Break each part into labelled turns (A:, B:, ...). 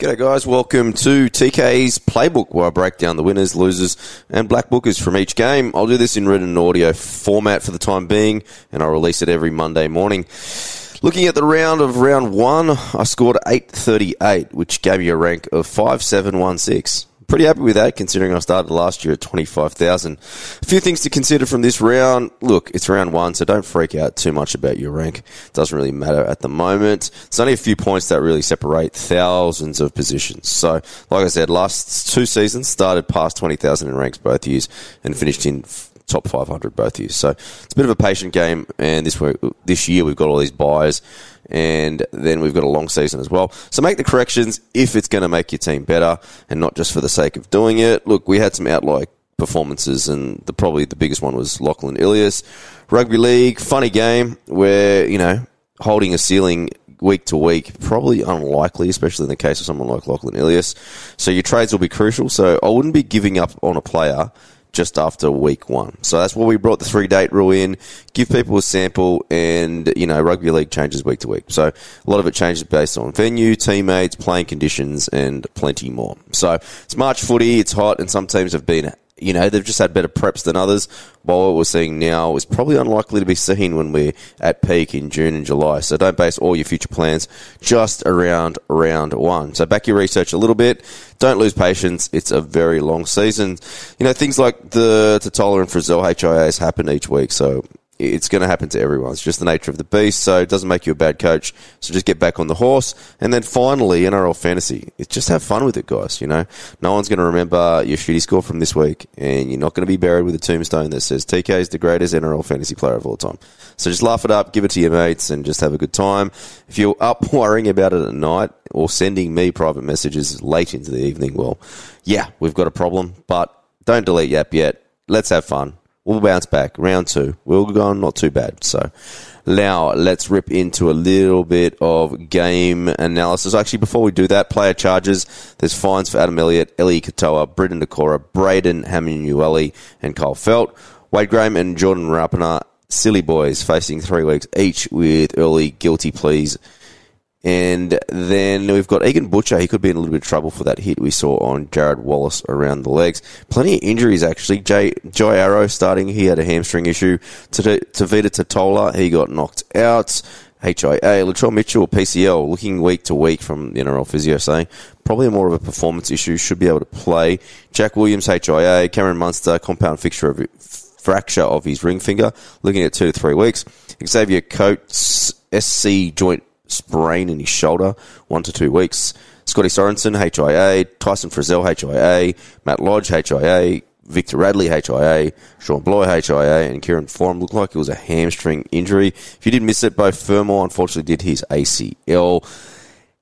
A: G'day, guys. Welcome to TK's Playbook, where I break down the winners, losers, and black bookers from each game. I'll do this in written audio format for the time being, and I'll release it every Monday morning. Looking at the round of round one, I scored 838, which gave me a rank of 5716 pretty happy with that considering I started last year at 25,000. A few things to consider from this round. Look, it's round one, so don't freak out too much about your rank. It doesn't really matter at the moment. It's only a few points that really separate thousands of positions. So, like I said, last two seasons started past 20,000 in ranks both years and finished in top 500 both years. So it's a bit of a patient game, and this this year we've got all these byes and then we've got a long season as well. So make the corrections if it's going to make your team better and not just for the sake of doing it. Look, we had some outlier performances, and the probably the biggest one was Lachlan Ilias. Rugby league, funny game where you know holding a ceiling week to week, probably unlikely, especially in the case of someone like Lachlan Ilias. So your trades will be crucial. So I wouldn't be giving up on a player just after week one. So that's why we brought the three date rule in, give people a sample, and, you know, rugby league changes week to week. So a lot of it changes based on venue, teammates, playing conditions, and plenty more. So it's March footy, it's hot, and some teams have been you know, they've just had better preps than others. While what we're seeing now is probably unlikely to be seen when we're at peak in June and July. So don't base all your future plans just around round one. So back your research a little bit. Don't lose patience. It's a very long season. You know, things like the Tatola and Frizell HIAs happen each week. So it's going to happen to everyone. It's just the nature of the beast. So it doesn't make you a bad coach. So just get back on the horse. And then finally, NRL fantasy. It's just have fun with it, guys. You know, no one's going to remember your shitty score from this week, and you're not going to be buried with a tombstone that says TK is the greatest NRL fantasy player of all time. So just laugh it up, give it to your mates, and just have a good time. If you're up worrying about it at night or sending me private messages late into the evening, well, yeah, we've got a problem. But don't delete Yap yet. Let's have fun We'll bounce back. Round two. We're going not too bad. So now let's rip into a little bit of game analysis. Actually, before we do that, player charges. There's fines for Adam Elliott, Eli Katoa, Briton Nikora, Braden Hamlin and Kyle Feldt. Wade Graham and Jordan Rapana, silly boys, facing three weeks each with early guilty pleas and then we've got Egan Butcher. He could be in a little bit of trouble for that hit we saw on Jarrod Wallace around the legs. Plenty of injuries, actually. Jay, Jai Arrow starting. He had a hamstring issue. Tevita Tatola, he got knocked out. HIA. Latrell Mitchell, PCL, looking week to week from the NRL physio saying probably more of a performance issue, should be able to play. Jack Williams, HIA. Cameron Munster, compound fixture of fracture of his ring finger, looking at two to three weeks. Xavier Coates, SC joint sprain in his shoulder, one to two weeks. Scotty Sorensen, HIA. Tyson Frizell, HIA. Matt Lodge, HIA. Victor Radley, HIA. Shawn Blore, HIA. And Kieran Foran looked like it was a hamstring injury. If you did miss it, Beau Fermor unfortunately did his ACL.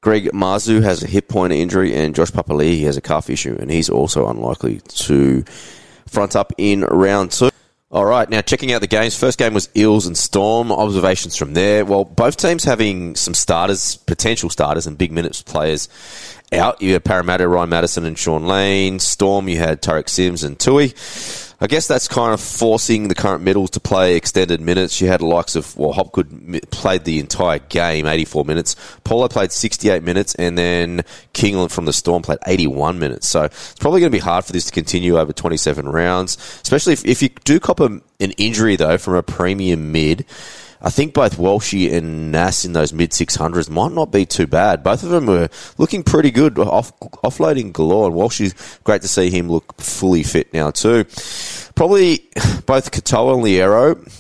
A: Greg Marzhew has a hip pointer injury, and Josh Papali'i he has a calf issue, and he's also unlikely to front up in round two. All right, now checking out the games. First game was Eels and Storm. Observations from there. Well, both teams having some starters, potential starters, and big minutes players out. You had Parramatta, Ryan Matterson, and Shaun Lane. Storm, you had Tariq Sims and Tui. I guess that's kind of forcing the current middles to play extended minutes. You had likes of, well, Hopgood played the entire game, 84 minutes. Paulo played 68 minutes, and then Kingland from the Storm played 81 minutes. So it's probably going to be hard for this to continue over 27 rounds, especially if, if you do cop a, an injury, though, from a premium mid. I think both Walshy and Nass in those mid 600s might not be too bad. Both of them were looking pretty good, off, offloading galore. And Walshy's great to see him look fully fit now, too. Probably both Katoa and Loiero.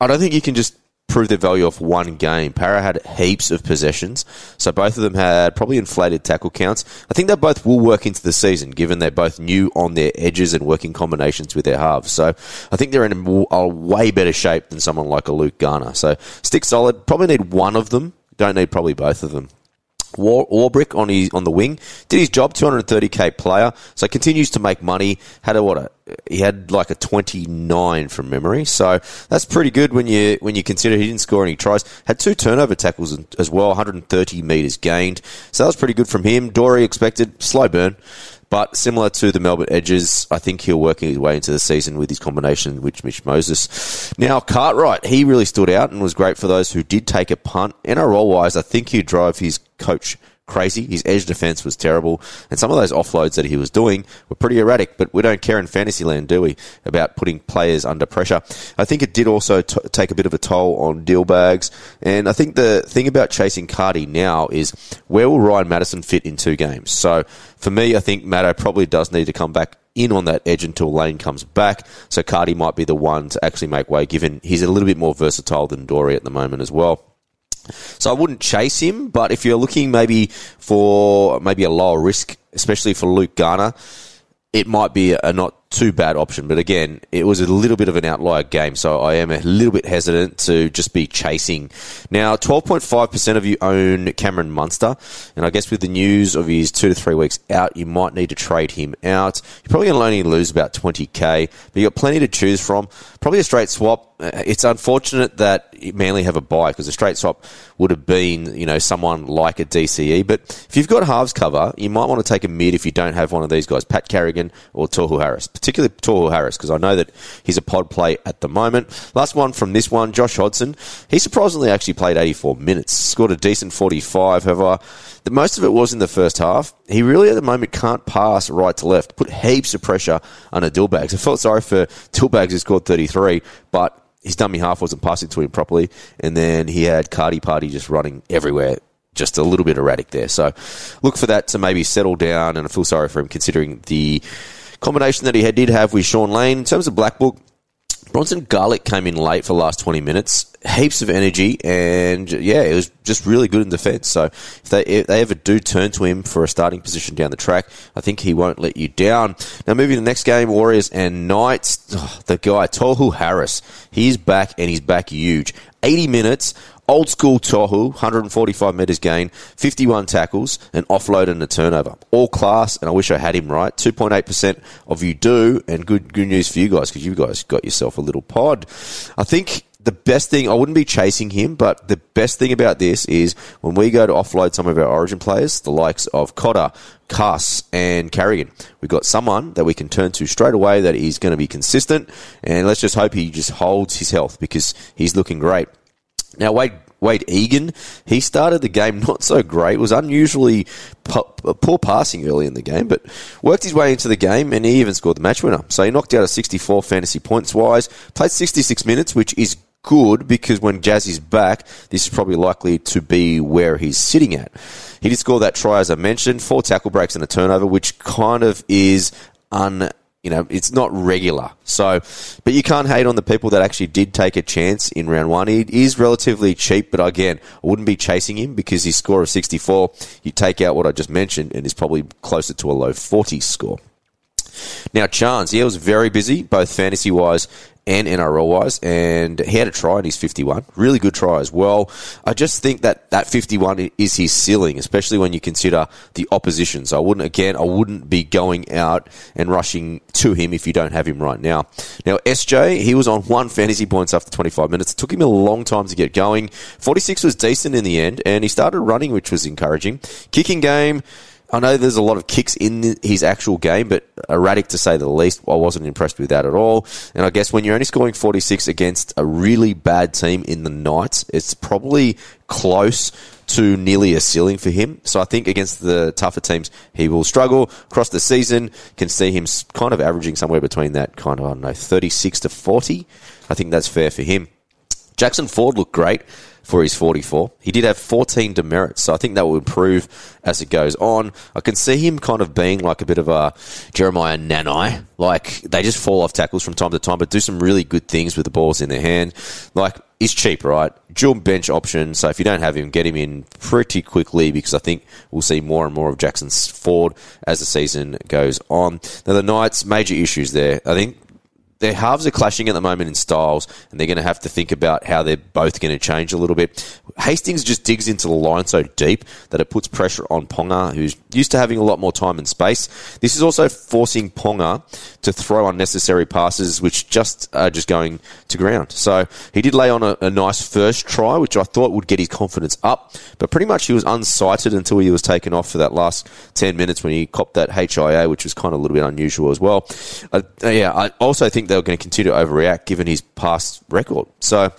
A: I don't think you can just prove their value off one game. Para had heaps of possessions, so both of them had probably inflated tackle counts. I think they both will work into the season, given they're both new on their edges and working combinations with their halves. So I think they're in a, a way better shape than someone like a Luke Garner. So stick solid. Probably need one of them. Don't need probably both of them. War, Warbrick on his on the wing did his job, 230k player, so continues to make money. Had a what a he had like a 29 from memory, so that's pretty good when you when you consider he didn't score any tries. Had two turnover tackles as well, 130 meters gained, so that was pretty good from him. Dory expected slow burn, but similar to the Melbourne Edges, I think he'll work his way into the season with his combination with Mitch Moses. Now, Cartwright, he really stood out and was great for those who did take a punt. NRL wise, I think he drove his coach crazy. His edge defense was terrible. And some of those offloads that he was doing were pretty erratic, but we don't care in fantasy land, do we, about putting players under pressure. I think it did also t- take a bit of a toll on deal bags. And I think the thing about chasing Cardi now is where will Ryan Matterson fit in two games? So for me, I think Matto probably does need to come back in on that edge until Lane comes back. So Cardi might be the one to actually make way, given he's a little bit more versatile than Dory at the moment as well. So I wouldn't chase him, but if you're looking maybe for maybe a lower risk, especially for Luke Garner, it might be a not too bad option. But again, it was a little bit of an outlier game, so I am a little bit hesitant to just be chasing. Now, 12.5% of you own Cameron Munster, and I guess with the news of his two to three weeks out, you might need to trade him out. You're probably going to only lose about 20k, but you've got plenty to choose from. Probably a straight swap. Uh, it's unfortunate that Manly have a bye because a straight swap would have been, you know, someone like a DCE. But if you've got halves cover, you might want to take a mid if you don't have one of these guys, Pat Carrigan or Tohu Harris particularly Tohu Harris, because I know that he's a pod play at the moment. Last one from this one, Josh Hodgson. He surprisingly actually played 84 minutes, scored a decent 45. However, the most of it was in the first half. He really at the moment can't pass right to left, put heaps of pressure under Dillbags. I felt sorry for Dillbags who scored 33, but his dummy half wasn't passing to him properly, and then he had Cardi Party just running everywhere just a little bit erratic there. So look for that to maybe settle down, and I feel sorry for him considering the combination that he had, did have with Shaun Lane. In terms of Black Book, Bronson Garlic came in late for the last 20 minutes. Heaps of energy, and yeah, it was just really good in defence. So if they, if they ever do turn to him for a starting position down the track, I think he won't let you down. Now, moving to the next game, Warriors and Knights. Oh, the guy, Tohu Harris, he's back, and he's back huge. 80 minutes, Old school Tohu, 145 metres gain, 51 tackles, an offload and a turnover. All class, and I wish I had him right. 2.8% of you do, and good, good news for you guys because you guys got yourself a little pod. I think the best thing, I wouldn't be chasing him, but the best thing about this is when we go to offload some of our origin players, the likes of Cotter, Cuss, and Carrigan, we've got someone that we can turn to straight away that is going to be consistent, and let's just hope he just holds his health because he's looking great. Now, Wayde Wayde Egan, he started the game not so great, was unusually uh, poor passing early in the game, but worked his way into the game and he even scored the match winner. So he knocked out a 64 fantasy points wise, played 66 minutes, which is good because when Jazz is back, this is probably likely to be where he's sitting at. He did score that try, as I mentioned, four tackle breaks and a turnover, which kind of is un you know, it's not regular. So, but you can't hate on the people that actually did take a chance in round one. He is relatively cheap, but again, I wouldn't be chasing him because his score of 64, you take out what I just mentioned, and is probably closer to a low 40 score. Now, Chance, yeah, was very busy, both fantasy wise and NRL wise, and he had a try in his 51. Really good try as well. I just think that that 51 is his ceiling, especially when you consider the opposition. So I wouldn't, again, I wouldn't be going out and rushing to him if you don't have him right now. Now, SJ, he was on one fantasy points after 25 minutes. It took him a long time to get going. 46 was decent in the end, and he started running, which was encouraging. Kicking game, I know there's a lot of kicks in his actual game, but erratic to say the least. I wasn't impressed with that at all. And I guess when you're only scoring 46 against a really bad team in the Knights, it's probably close to nearly a ceiling for him. So I think against the tougher teams, he will struggle across the season. Can see him kind of averaging somewhere between that kind of, I don't know, 36 to 40. I think that's fair for him. Jackson Ford looked great for his 44. He did have 14 demerits, so I think that will improve as it goes on. I can see him kind of being like a bit of a Jeremiah Nanai. Like, they just fall off tackles from time to time, but do some really good things with the balls in their hand. Like, he's cheap, right? Dual bench option, so if you don't have him, get him in pretty quickly because I think we'll see more and more of Jackson's Ford as the season goes on. Now, the Knights, major issues there. I think their halves are clashing at the moment in styles, and they're going to have to think about how they're both going to change a little bit. Hastings just digs into the line so deep that it puts pressure on Ponga, who's used to having a lot more time and space. This is also forcing Ponga to throw unnecessary passes, which just are just going to ground. So he did lay on a, a nice first try, which I thought would get his confidence up, but pretty much he was unsighted until he was taken off for that last 10 minutes when he copped that HIA, which was kind of a little bit unusual as well. Uh, yeah, I also think they were going to continue to overreact given his past record. So,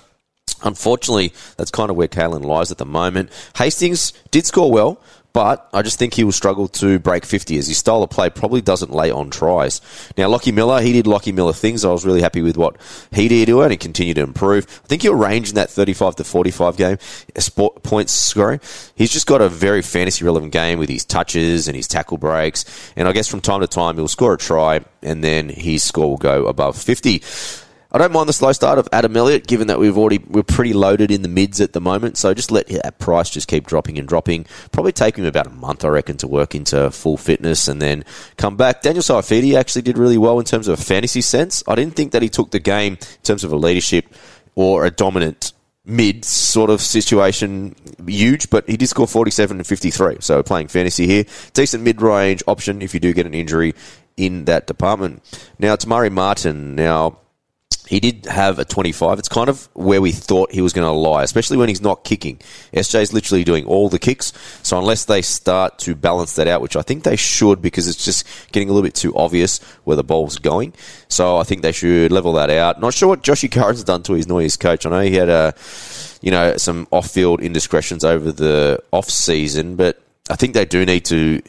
A: unfortunately, that's kind of where Kalyn lies at the moment. Hastings did score well, but I just think he will struggle to break 50 as his style of play probably doesn't lay on tries. Now, Lockie Miller, he did Lockie Miller things. I was really happy with what he did do and he continued to improve. I think he'll range in that 35 to 45 game uh, sport points scoring. He's just got a very fantasy relevant game with his touches and his tackle breaks. And I guess from time to time he'll score a try and then his score will go above 50. I don't mind the slow start of Adam Elliott, given that we've already we're pretty loaded in the mids at the moment. So just let that price just keep dropping and dropping. Probably take him about a month, I reckon, to work into full fitness and then come back. Daniel Saifiti actually did really well in terms of a fantasy sense. I didn't think that he took the game in terms of a leadership or a dominant mid sort of situation huge, but he did score 47 and 53. So playing fantasy here. Decent mid range option if you do get an injury in that department. Now, Murray Martin. Now, he did have a 25. It's kind of where we thought he was going to lie, especially when he's not kicking. SJ is literally doing all the kicks. So unless they start to balance that out, which I think they should because it's just getting a little bit too obvious where the ball's going. So I think they should level that out. Not sure what Joshy Curran's done to his noise coach. I know he had a, you know, some off-field indiscretions over the off-season, but I think they do need to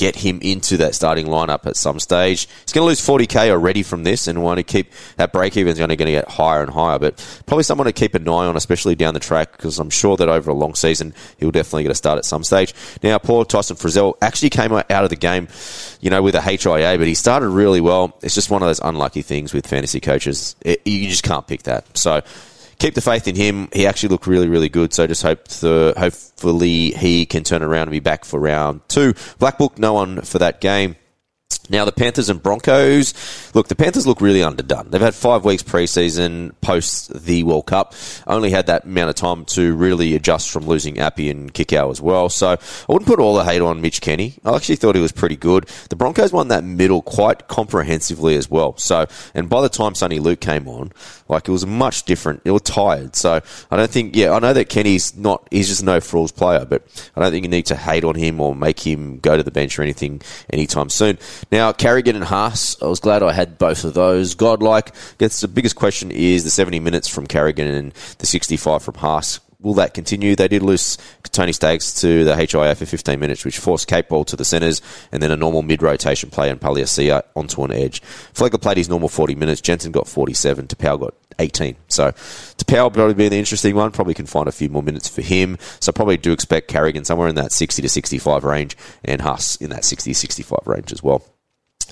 A: get him into that starting lineup at some stage. He's going to lose 40k already from this and want to keep that break even is going to get higher and higher. But probably someone to keep an eye on, especially down the track, because I'm sure that over a long season he'll definitely get a start at some stage. Now, poor Tyson Frizell actually came out of the game, you know, with a HIA, but he started really well. It's just one of those unlucky things with fantasy coaches. It, you just can't pick that. So keep the faith in him. He actually looked really, really good. So just hope the, hopefully he can turn around and be back for round two. Black Book, no one for that game. Now, the Panthers and Broncos. Look, the Panthers look really underdone. They've had five weeks preseason post the World Cup. Only had that amount of time to really adjust from losing Appy and Kikau as well. So I wouldn't put all the hate on Mitch Kenny. I actually thought he was pretty good. The Broncos won that middle quite comprehensively as well. So, and by the time Soni Luke came on, like it was much different. It was tired. So I don't think, yeah, I know that Kenny's not, he's just no frills player, but I don't think you need to hate on him or make him go to the bench or anything anytime soon. Now, Carrigan and Haas, I was glad I had both of those. Godlike, gets the biggest question is the 70 minutes from Carrigan and the 65 from Haas will that continue? They did lose Tony Staggs to the HIA for 15 minutes, which forced Capewell to the centres, and then a normal mid-rotation play and Paliasia onto an edge. Flegler played his normal 40 minutes. Jensen got 47. Taupau got 18. So Taupau probably be the interesting one. Probably can find a few more minutes for him. So probably do expect Carrigan somewhere in that 60 to 65 range, and Haas in that 60 to 65 range as well.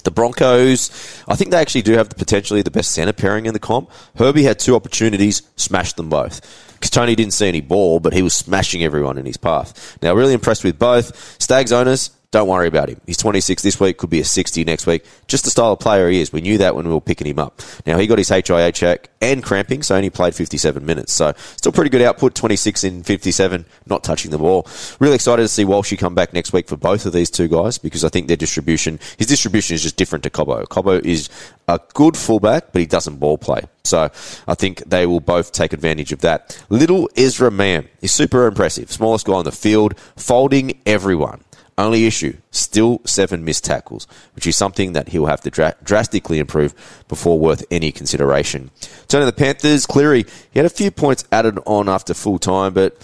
A: The Broncos, I think they actually do have the potentially the best centre pairing in the comp. Herbie had two opportunities, smashed them both. Because Tony didn't see any ball, but he was smashing everyone in his path. Now, really impressed with both. Staggs owners, don't worry about him. He's 26 this week, could be a 60 next week. Just the style of player he is. We knew that when we were picking him up. Now, he got his HIA check and cramping, so only played 57 minutes. So, still pretty good output, 26 in 57, not touching the ball. Really excited to see Walshy come back next week for both of these two guys because I think their distribution, his distribution is just different to Cobbo. Cobbo is a good fullback, but he doesn't ball play. So, I think they will both take advantage of that. Little Ezra Mam is super impressive. Smallest guy on the field, folding everyone. Only issue, still seven missed tackles, which is something that he'll have to dra- drastically improve before worth any consideration. Turning to the Panthers, Cleary, he had a few points added on after full time, but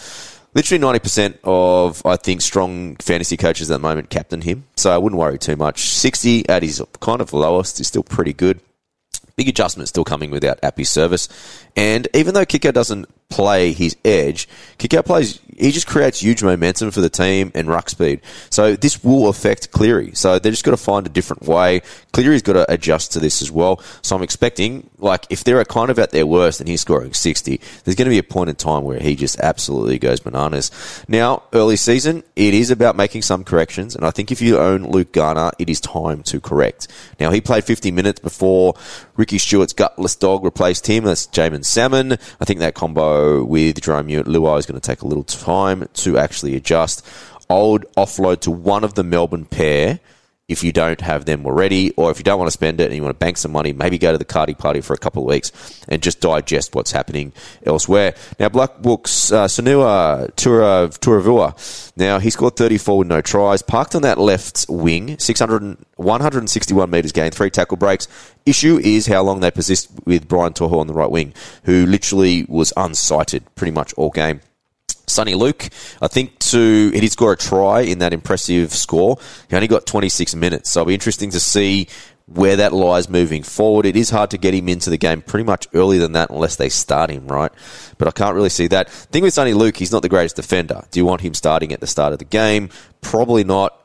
A: literally 90% of, I think, strong fantasy coaches at the moment captain him. So I wouldn't worry too much. 60 at his kind of lowest is still pretty good. Big adjustment still coming without Appy's service. And even though Kicker doesn't play his edge, Kiko plays he just creates huge momentum for the team and ruck speed. So this will affect Cleary. So they're just got to find a different way. Cleary's got to adjust to this as well. So I'm expecting, like, if they're kind of at their worst and he's scoring 60, there's going to be a point in time where he just absolutely goes bananas. Now, early season, it is about making some corrections. And I think if you own Luke Garner, it is time to correct. Now, he played 50 minutes before Ricky Stuart's gutless dog replaced him. That's Jaeman Salmon. I think that combo with Jarome Luai is going to take a little time to actually adjust. I would offload to one of the Melbourne pair if you don't have them already, or if you don't want to spend it and you want to bank some money, maybe go to the Cardi Party for a couple of weeks and just digest what's happening elsewhere. Now, Black Books, uh, Sunia Turuva. Now, he scored 34 with no tries, parked on that left wing, 600, 161 metres gained, three tackle breaks. Issue is how long they persist with Brian To'o on the right wing, who literally was unsighted pretty much all game. Soni Luke, I think to he did score a try in that impressive score. He only got 26 minutes, so it'll be interesting to see where that lies moving forward. It is hard to get him into the game pretty much earlier than that unless they start him, right? But I can't really see that. Thing with Soni Luke, he's not the greatest defender. Do you want him starting at the start of the game? Probably not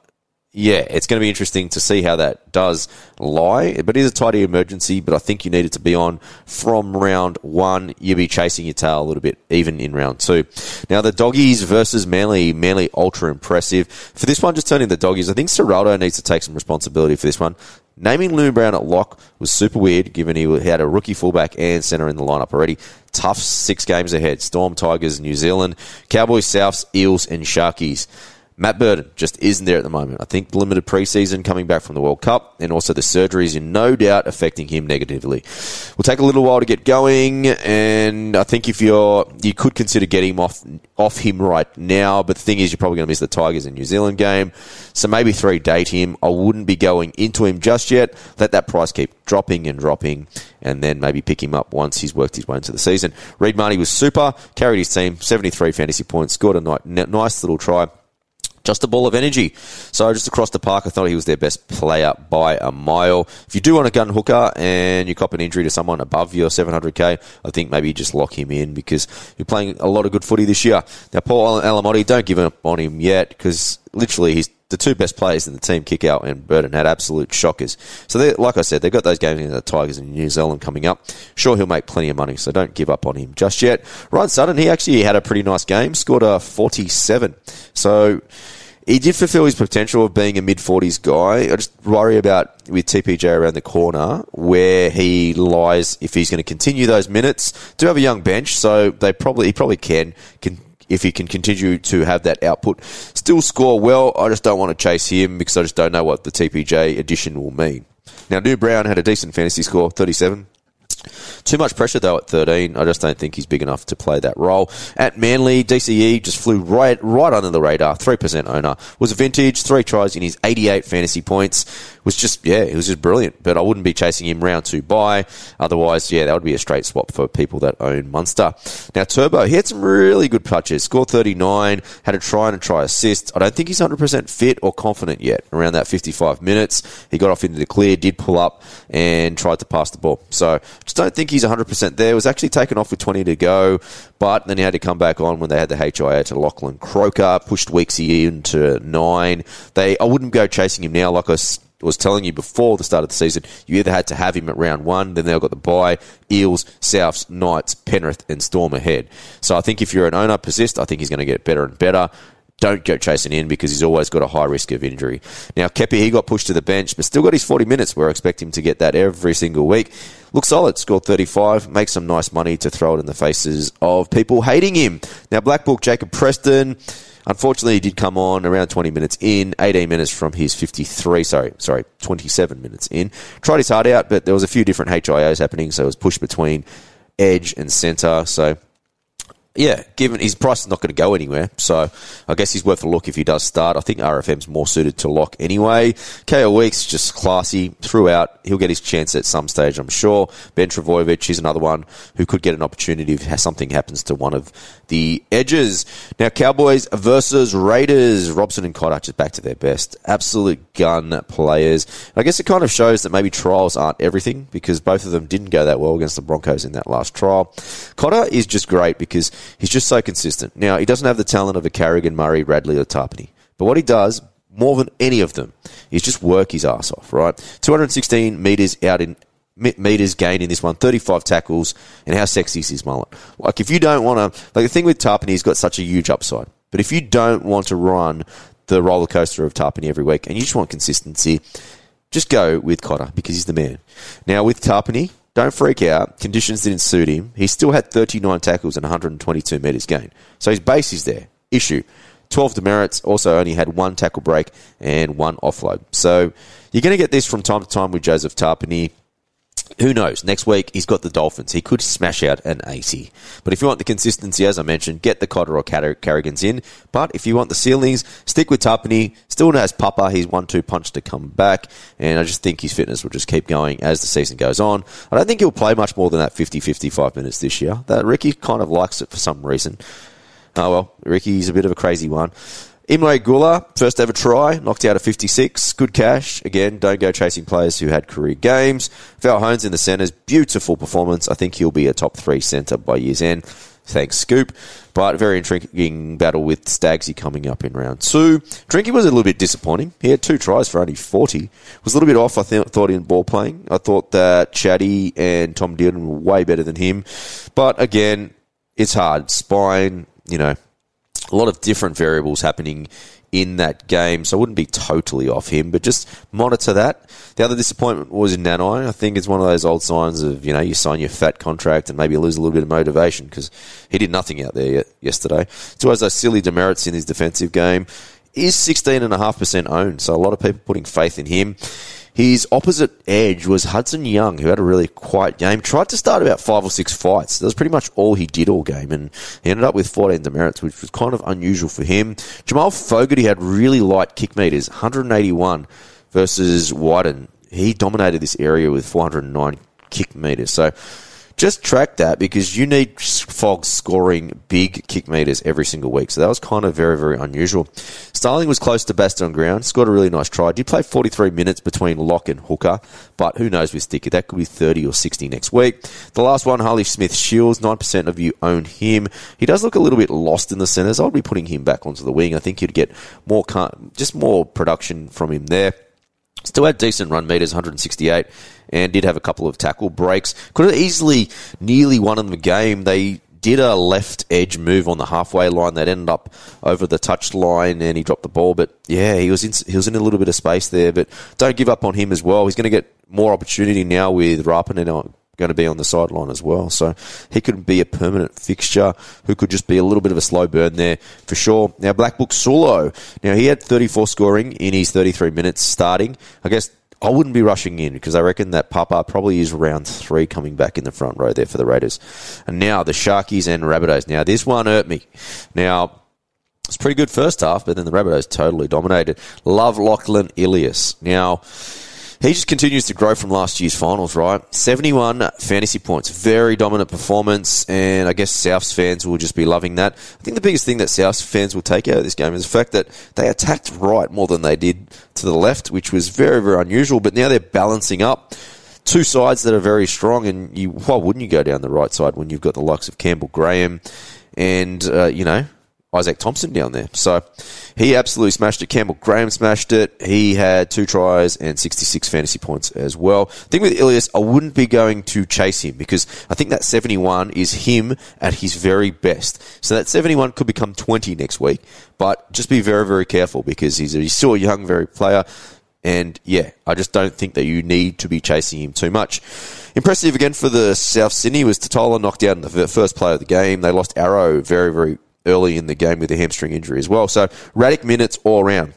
A: yeah, it's going to be interesting to see how that does lie. But it is a tidy emergency, but I think you need it to be on from round one. You'll be chasing your tail a little bit, even in round two. Now, the doggies versus Manly. Manly ultra impressive. For this one, just turning the doggies, I think Ciraldo needs to take some responsibility for this one. Naming Lou Brown at lock was super weird, given he had a rookie fullback and centre in the lineup already. Tough six games ahead. Storm, Tigers, New Zealand, Cowboys, Souths, Eels, and Sharkies. Matt Burton just isn't there at the moment. I think limited preseason coming back from the World Cup and also the surgeries are no doubt affecting him negatively. Will take a little while to get going, and I think if you're you could consider getting him off off him right now. But the thing is, you're probably going to miss the Tigers and New Zealand game, so maybe three date him. I wouldn't be going into him just yet. Let that price keep dropping and dropping, and then maybe pick him up once he's worked his way into the season. Reed Mahoney was super, carried his team, 73 fantasy points, scored a nice little try just a ball of energy. So just across the park, I thought he was their best player by a mile. If you do want a gun hooker and you cop an injury to someone above your 700k, I think maybe just lock him in because you're playing a lot of good footy this year. Now, Paul Alamoti, don't give up on him yet because literally he's the two best players in the team, Kikau and Burton, had absolute shockers. So, like I said, they've got those games in the Tigers and New Zealand coming up. Sure, he'll make plenty of money, so don't give up on him just yet. Ryan Sutton, he actually had a pretty nice game, scored a 47. So, he did fulfill his potential of being a mid 40s guy. I just worry about with TPJ around the corner where he lies if he's going to continue those minutes. Do have a young bench, so they probably he probably can, can if he can continue to have that output. Still score well. I just don't want to chase him because I just don't know what the TPJ addition will mean. Now, New Brown had a decent fantasy score, 37. Too much pressure though at 13. I just don't think he's big enough to play that role. At Manly, DCE just flew right right under the radar. 3% owner. Was a vintage, three tries in his 88 fantasy points. Was just, yeah, it was just brilliant. But I wouldn't be chasing him round two bye. Otherwise, yeah, that would be a straight swap for people that own Munster. Now, Turbo, he had some really good touches. Scored 39, had a try and a try assist. I don't think he's 100% fit or confident yet around that 55 minutes. He got off into the clear, did pull up, and tried to pass the ball. So, just don't think he's 100% there. Was actually taken off with 20 to go, but then he had to come back on when they had the HIA to Lachlan Croker, pushed Weeksy into nine. They, I wouldn't go chasing him now like I was telling you before the start of the season, you either had to have him at round one, then they've got the bye, Eels, Souths, Knights, Penrith, and Storm ahead. So I think if you're an owner, persist. I think he's going to get better and better don't go chasing in because he's always got a high risk of injury. Now, Kepi, he got pushed to the bench, but still got his 40 minutes. We're expecting him to get that every single week. Looks solid, scored 35, makes some nice money to throw it in the faces of people hating him. Now, Black Book, Jacob Preston. Unfortunately, he did come on around 20 minutes in, 18 minutes from his 53, sorry, sorry, 27 minutes in. Tried his heart out, but there was a few different HIOs happening, so it was pushed between edge and centre. So yeah, given his price is not going to go anywhere, so I guess he's worth a look if he does start. I think RFM's more suited to lock anyway. KO Weeks just classy throughout. He'll get his chance at some stage, I'm sure. Ben Trbojevic, he's another one who could get an opportunity if something happens to one of the edges. Now, Cowboys versus Raiders. Robson and Cotter just back to their best. Absolute gun players. I guess it kind of shows that maybe trials aren't everything because both of them didn't go that well against the Broncos in that last trial. Cotter is just great because He's just so consistent. Now, he doesn't have the talent of a Carrigan, Murray, Radley, or Tapine. But what he does, more than any of them, is just work his ass off, right? 216 metres out in meters gained in this one, 35 tackles, and how sexy is his mullet? Like, if you don't want to, like, the thing with Tapine, he's got such a huge upside. But if you don't want to run the roller coaster of Tapine every week and you just want consistency, just go with Cotter because he's the man. Now, with Tapine, don't freak out. Conditions didn't suit him. He still had 39 tackles and 122 metres gained. So his base is there. Issue. 12 demerits, also only had one tackle break and one offload. So you're going to get this from time to time with Joseph Tapine who knows? Next week, he's got the Dolphins. He could smash out an 80. But if you want the consistency, as I mentioned, get the Cotter or Carrigans in. But if you want the ceilings, stick with Tapine. Still has Papa. He's one two punch to come back. And I just think his fitness will just keep going as the season goes on. I don't think he'll play much more than that 50 55 minutes this year. That Ricky kind of likes it for some reason. Oh, well, Ricky's a bit of a crazy one. Emre Guler, first ever try, knocked out a 56. Good cash. Again, don't go chasing players who had career games. Val Holmes in the centres, beautiful performance. I think he'll be a top three centre by year's end. Thanks, Scoop. But very intriguing battle with Stagsy coming up in round two. Drinky was a little bit disappointing. He had two tries for only 40. Was a little bit off, I th- thought, in ball playing. I thought that Chatty and Tom Dearden were way better than him. But again, it's hard. Spine, you know, a lot of different variables happening in that game, so I wouldn't be totally off him, but just monitor that. The other disappointment was in Nanai. I think it's one of those old signs of, you know, you sign your fat contract and maybe lose a little bit of motivation because he did nothing out there yesterday. So as those silly demerits in his defensive game, is 16.5% owned, so a lot of people putting faith in him. His opposite edge was Hudson Young, who had a really quiet game. Tried to start about five or six fights. That was pretty much all he did all game, and he ended up with 14 demerits, which was kind of unusual for him. Jamal Fogarty had really light kick meters, 181 versus Wighton. He dominated this area with 409 kick meters. So just track that because you need Fogg scoring big kick meters every single week. So that was kind of very, very unusual. Starling was close to best on ground, scored a really nice try. Did play 43 minutes between lock and hooker, but who knows with Sticky? That could be 30 or 60 next week. The last one, Harley Smith Shields, 9% of you own him. He does look a little bit lost in the centres. I'll be putting him back onto the wing. I think you'd get more, just more production from him there. Still had decent run meters, 168, and did have a couple of tackle breaks. Could have easily nearly won in the game. They did a left edge move on the halfway line that ended up over the touch line and he dropped the ball. But yeah, he was in, he was in a little bit of space there. But don't give up on him as well. He's going to get more opportunity now with Rapana going to be on the sideline as well. So he could be a permanent fixture who could just be a little bit of a slow burn there for sure. Now, Black Book Saulo. Now, he had 34 scoring in his 33 minutes starting. I guess I wouldn't be rushing in because I reckon that Papa probably is round three coming back in the front row there for the Raiders. And now the Sharkies and Rabbitohs. Now, this one hurt me. Now, it's pretty good first half, but then the Rabbitohs totally dominated. Love Lachlan Ilias. Now, he just continues to grow from last year's finals, right? 71 fantasy points. Very dominant performance, and I guess Souths fans will just be loving that. I think the biggest thing that Souths fans will take out of this game is the fact that they attacked right more than they did to the left, which was very, very unusual, but now they're balancing up two sides that are very strong, and you why wouldn't you go down the right side when you've got the likes of Campbell Graham and uh, you know Izaac Thompson down there. So he absolutely smashed it. Campbell Graham smashed it. He had two tries and 66 fantasy points as well. thing with Ilias, I wouldn't be going to chase him because I think that 71 is him at his very best. So that 71 could become 20 next week, but just be very, very careful because he's, he's still a young, very player. And yeah, I just don't think that you need to be chasing him too much. Impressive again for the South Sydney was Tatola knocked out in the first play of the game. They lost Arrow very, very early in the game with a hamstring injury as well. So Radic minutes all around.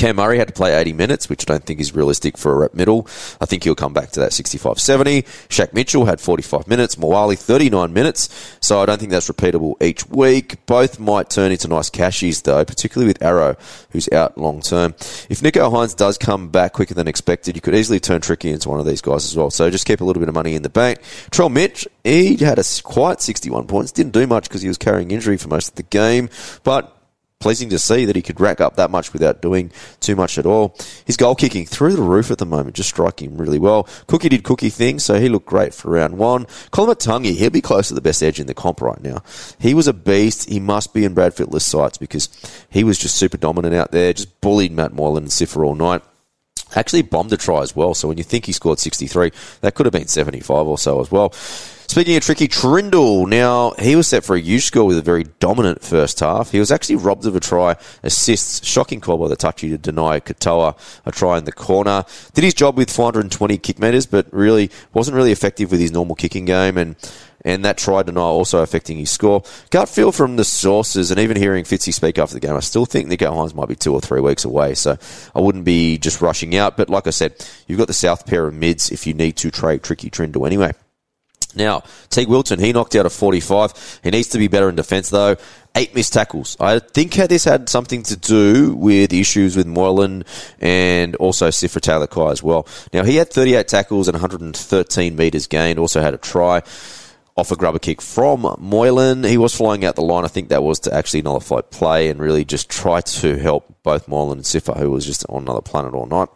A: Cam Murray had to play 80 minutes, which I don't think is realistic for a rep middle. I think he'll come back to that 65-70. Shaq Mitchell had 45 minutes. Moale 39 minutes. So I don't think that's repeatable each week. Both might turn into nice cashies though, particularly with Arrow, who's out long term. If Nicho Hynes does come back quicker than expected, you could easily turn Tricky into one of these guys as well. So just keep a little bit of money in the bank. Trell Mitch, he had a quiet 61 points. Didn't do much because he was carrying injury for most of the game, but pleasing to see that he could rack up that much without doing too much at all. His goal kicking through the roof at the moment, just striking really well. Cookie did cookie things, so he looked great for round one. Koloamatangi, he'll be close to the best edge in the comp right now. He was a beast. He must be in Brad Fittler's sights because he was just super dominant out there, just bullied Matt Moylan and Sifa all night actually bombed a try as well. So when you think he scored 63, that could have been 75 or so as well. Speaking of tricky, Trindall. Now, he was set for a huge score with a very dominant first half. He was actually robbed of a try, assists, shocking call by the touchy to deny Katoa a try in the corner. Did his job with 420 kick meters, but really wasn't really effective with his normal kicking game. And and that try denial also affecting his score. Gut feel from the sources, and even hearing Fitzy speak after the game, I still think Nicho Hynes might be two or three weeks away, so I wouldn't be just rushing out. But like I said, you've got the south pair of mids if you need to trade Tricky Trindall anyway. Now, Teig Wilton, he knocked out a 45. He needs to be better in defence, though. Eight missed tackles. I think this had something to do with issues with Moylan and also Sifa Talakai as well. Now, he had 38 tackles and 113 metres gained, also had a try. Off a grubber kick from Moylan. He was flying out the line. I think that was to actually nullify play and really just try to help both Moylan and Sifa, who was just on another planet all night.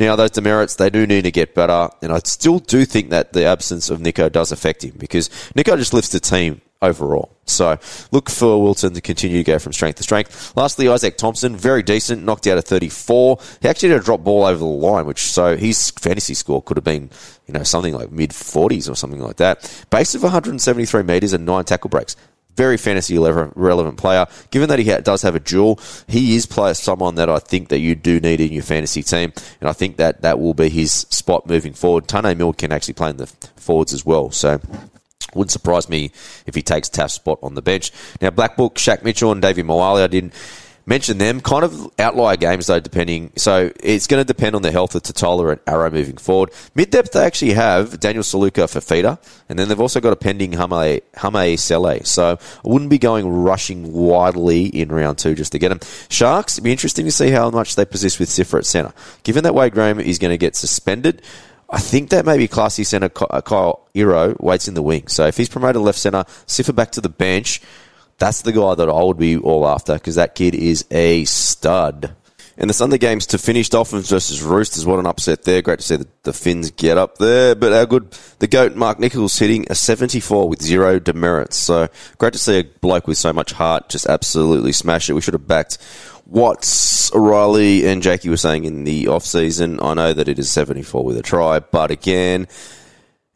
A: Now, those demerits, they do need to get better. And I still do think that the absence of Nicho does affect him because Nicho just lifts the team overall. So look for Wilton to continue to go from strength to strength. Lastly, Izaac Thompson, very decent, knocked out at 34. He actually had a drop ball over the line, which so his fantasy score could have been, you know, something like mid 40s or something like that. Base of 173 metres and nine tackle breaks. Very fantasy relevant player. Given that he does have a dual, he is player someone that I think that you do need in your fantasy team, and I think that that will be his spot moving forward. Taane Milne can actually play in the forwards as well, so wouldn't surprise me if he takes Taft's spot on the bench. Now, Black Book, Shaq Mitchell, and Davey Moale, I didn't mention them. Kind of outlier games, though, depending. So it's going to depend on the health of Tatola and Arrow moving forward. Mid depth, they actually have Daniel Saluka for feeder, and then they've also got a pending Hame, Hame Sele. So I wouldn't be going rushing widely in round two just to get him. Sharks, it'd be interesting to see how much they persist with Sifa at centre. Given that Wade Graham is going to get suspended, I think that maybe classy centre uh, Kayal Iro waits in the wing. So if he's promoted left centre, Sifa back to the bench, that's the guy that I would be all after because that kid is a stud. And the Sunday games to finish Dolphins versus Roosters. What an upset there. Great to see the, the Finns get up there. But our good, the GOAT, Mark Nicholls hitting a 74 with zero demerits. So great to see a bloke with so much heart just absolutely smash it. We should have backed what O'Reilly and Jackie were saying in the off season. I know that it is 74 with a try, but again,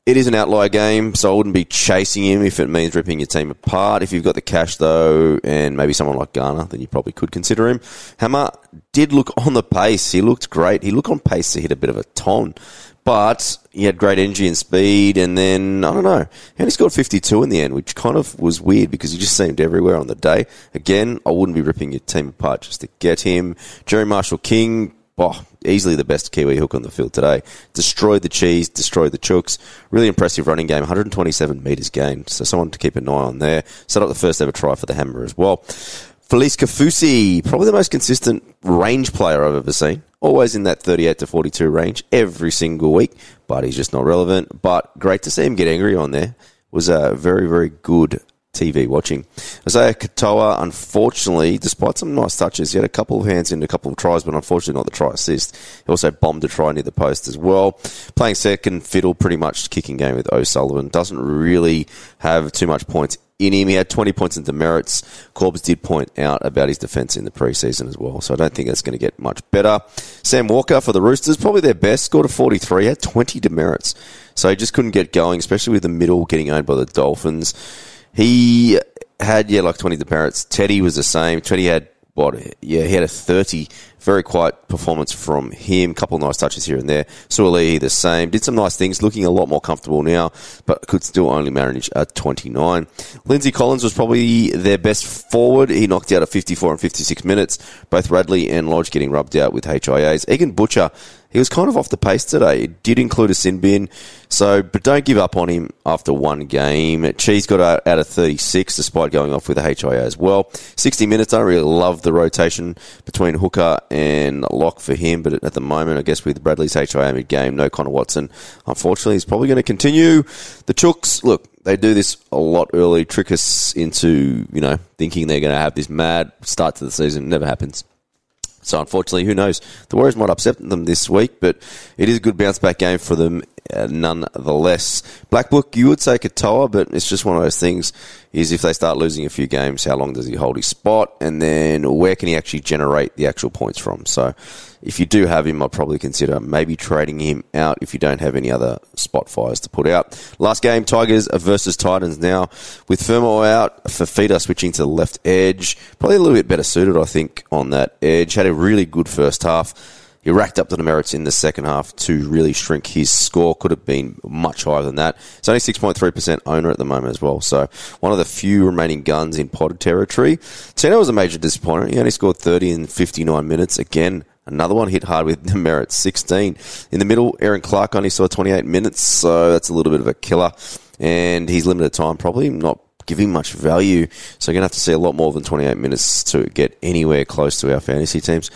A: it is an outlier game, so I wouldn't be chasing him if it means ripping your team apart. If you've got the cash, though, and maybe someone like Garner, then you probably could consider him. Hammer did look on the pace. He looked great. He looked on pace to hit a bit of a ton. But he had great energy and speed, and then, I don't know, And he scored 52 in the end, which kind of was weird because he just seemed everywhere on the day. Again, I wouldn't be ripping your team apart just to get him. Jerry Marshall King, oh, easily the best Kiwi hook on the field today. Destroyed the cheese, destroyed the chooks. Really impressive running game, 127 metres gained. So someone to keep an eye on there. Set up the first ever try for the Hammer as well. Felise Kaufusi, probably the most consistent range player I've ever seen. Always in that 38 to 42 range every single week, but he's just not relevant. But great to see him get angry on there. Was a very, very good TV watching. Isaiah Katoa, unfortunately, despite some nice touches, he had a couple of hands in a couple of tries, but unfortunately not the try assist. He also bombed a try near the post as well. Playing second fiddle, pretty much kicking game with O'Sullivan. Doesn't really have too much points in him. He had 20 points in demerits. Corbs did point out about his defence in the preseason as well, so I don't think that's going to get much better. Sam Walker for the Roosters, probably their best, scored a 43, had 20 demerits. So he just couldn't get going, especially with the middle getting owned by the Dolphins. He had, yeah, like 20 demerits. Teddy was the same. Teddy had what? Yeah, he had a 30. Very quiet performance from him. Couple nice touches here and there. Suaalii the same. Did some nice things. Looking a lot more comfortable now, but could still only manage at 29. Lindsay Collins was probably their best forward. He knocked out at 54 and 56 minutes. Both Radley and Lodge getting rubbed out with HIAs. Egan Butcher he was kind of off the pace today. Did include a sin bin, so but don't give up on him after one game. Cheese got out, out of 36 despite going off with a HIA as well. 60 minutes. I really love the rotation between Hooker and Lock for him, but at the moment, I guess with Bradley's HIA mid game, no Connor Watson. Unfortunately, he's probably going to continue. The Chooks, look, they do this a lot early, trick us into, you know, thinking they're going to have this mad start to the season. Never happens. So unfortunately, who knows? The Warriors might upset them this week, but it is a good bounce back game for them uh, nonetheless. Black Book, you would say Katoa, but it's just one of those things. Is if they start losing a few games, how long does he hold his spot, and then where can he actually generate the actual points from? So if you do have him, I'd probably consider maybe trading him out if you don't have any other spot fires to put out. Last game, Tigers versus Titans now. With Fermor out, Fifita switching to the left edge. Probably a little bit better suited, I think, on that edge. Had a really good first half. He racked up the demerits in the second half to really shrink his score. Could have been much higher than that. It's only 6.3% owner at the moment as well. So one of the few remaining guns in pod territory. Tino was a major disappointment. He only scored 30 in 59 minutes. Again, Another one hit hard with the merit 16. In the middle, Aaron Clark only saw 28 minutes, so that's a little bit of a killer. And he's limited time, probably not giving much value. So you're going to have to see a lot more than 28 minutes to get anywhere close to our fantasy teams.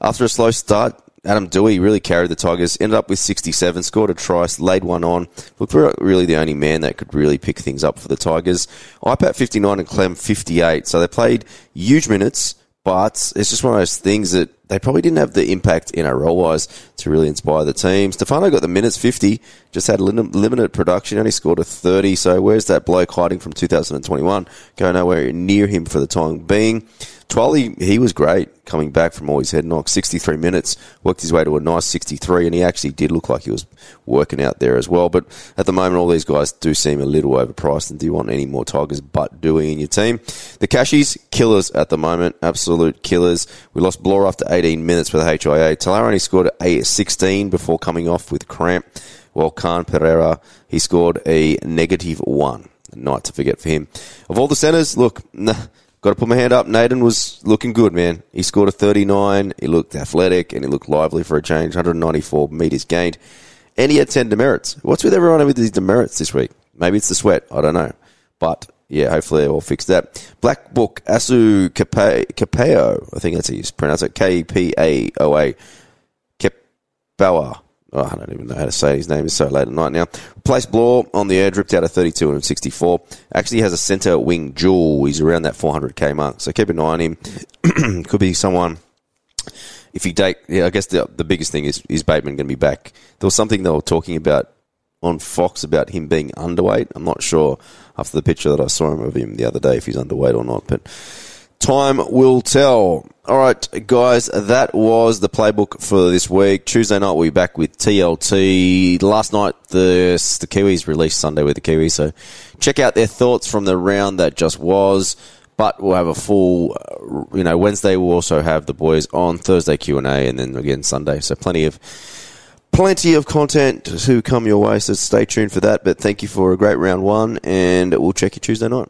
A: After a slow start, Adam Doueihi really carried the Tigers, ended up with 67, scored a try, laid one on. Looked really the only man that could really pick things up for the Tigers. IPAT 59 and Clem 58. So they played huge minutes, but it's just one of those things that they probably didn't have the impact NRL wise to really inspire the team. Stefano got the minutes 50, just had limited production, only scored a 30. So where's that bloke hiding from 2021? Go nowhere near him for the time being. Twally, he was great coming back from all his head knocks. 63 minutes, worked his way to a nice 63, and he actually did look like he was working out there as well. But at the moment, all these guys do seem a little overpriced. And do you want any more Tigers but doing in your team? The Cashies, killers at the moment, absolute killers. We lost Blore after 18 minutes with HIA. Talar only scored a 16 before coming off with cramp. While Khan Pereira, he scored a negative one. Night to forget for him. Of all the centres, look, nah, Got to put my hand up. Naden was looking good, man. He scored a 39. He looked athletic and he looked lively for a change. 194 metres gained. And he had 10 demerits. What's with everyone with these demerits this week? Maybe it's the sweat. I don't know. But yeah, hopefully they'll fix that. Black Book Asu Capeo. I think that's how you pronounce it. K P A O A. Kepawa. Oh, I don't even know how to say his name. It's so late at night now. Place Blore on the air, dripped out of 32 and 64. Actually has a centre wing jewel. He's around that 400k mark. So keep an eye on him. Could be someone. If you take, yeah, I guess the the biggest thing is is Bateman going to be back? There was something they were talking about on Fox about him being underweight. I'm not sure after the picture that I saw him of him the other day if he's underweight or not, but time will tell. All right, guys, that was the playbook for this week. Tuesday night we'll be back with TLT. Last night the the Kiwis released Sunday with the Kiwis, so check out their thoughts from the round that just was. But we'll have a full, uh, you know, Wednesday we'll also have the boys on Thursday Q and A, and then again Sunday. So plenty of plenty of content to come your way. So stay tuned for that. But thank you for a great round one, and we'll check you Tuesday night.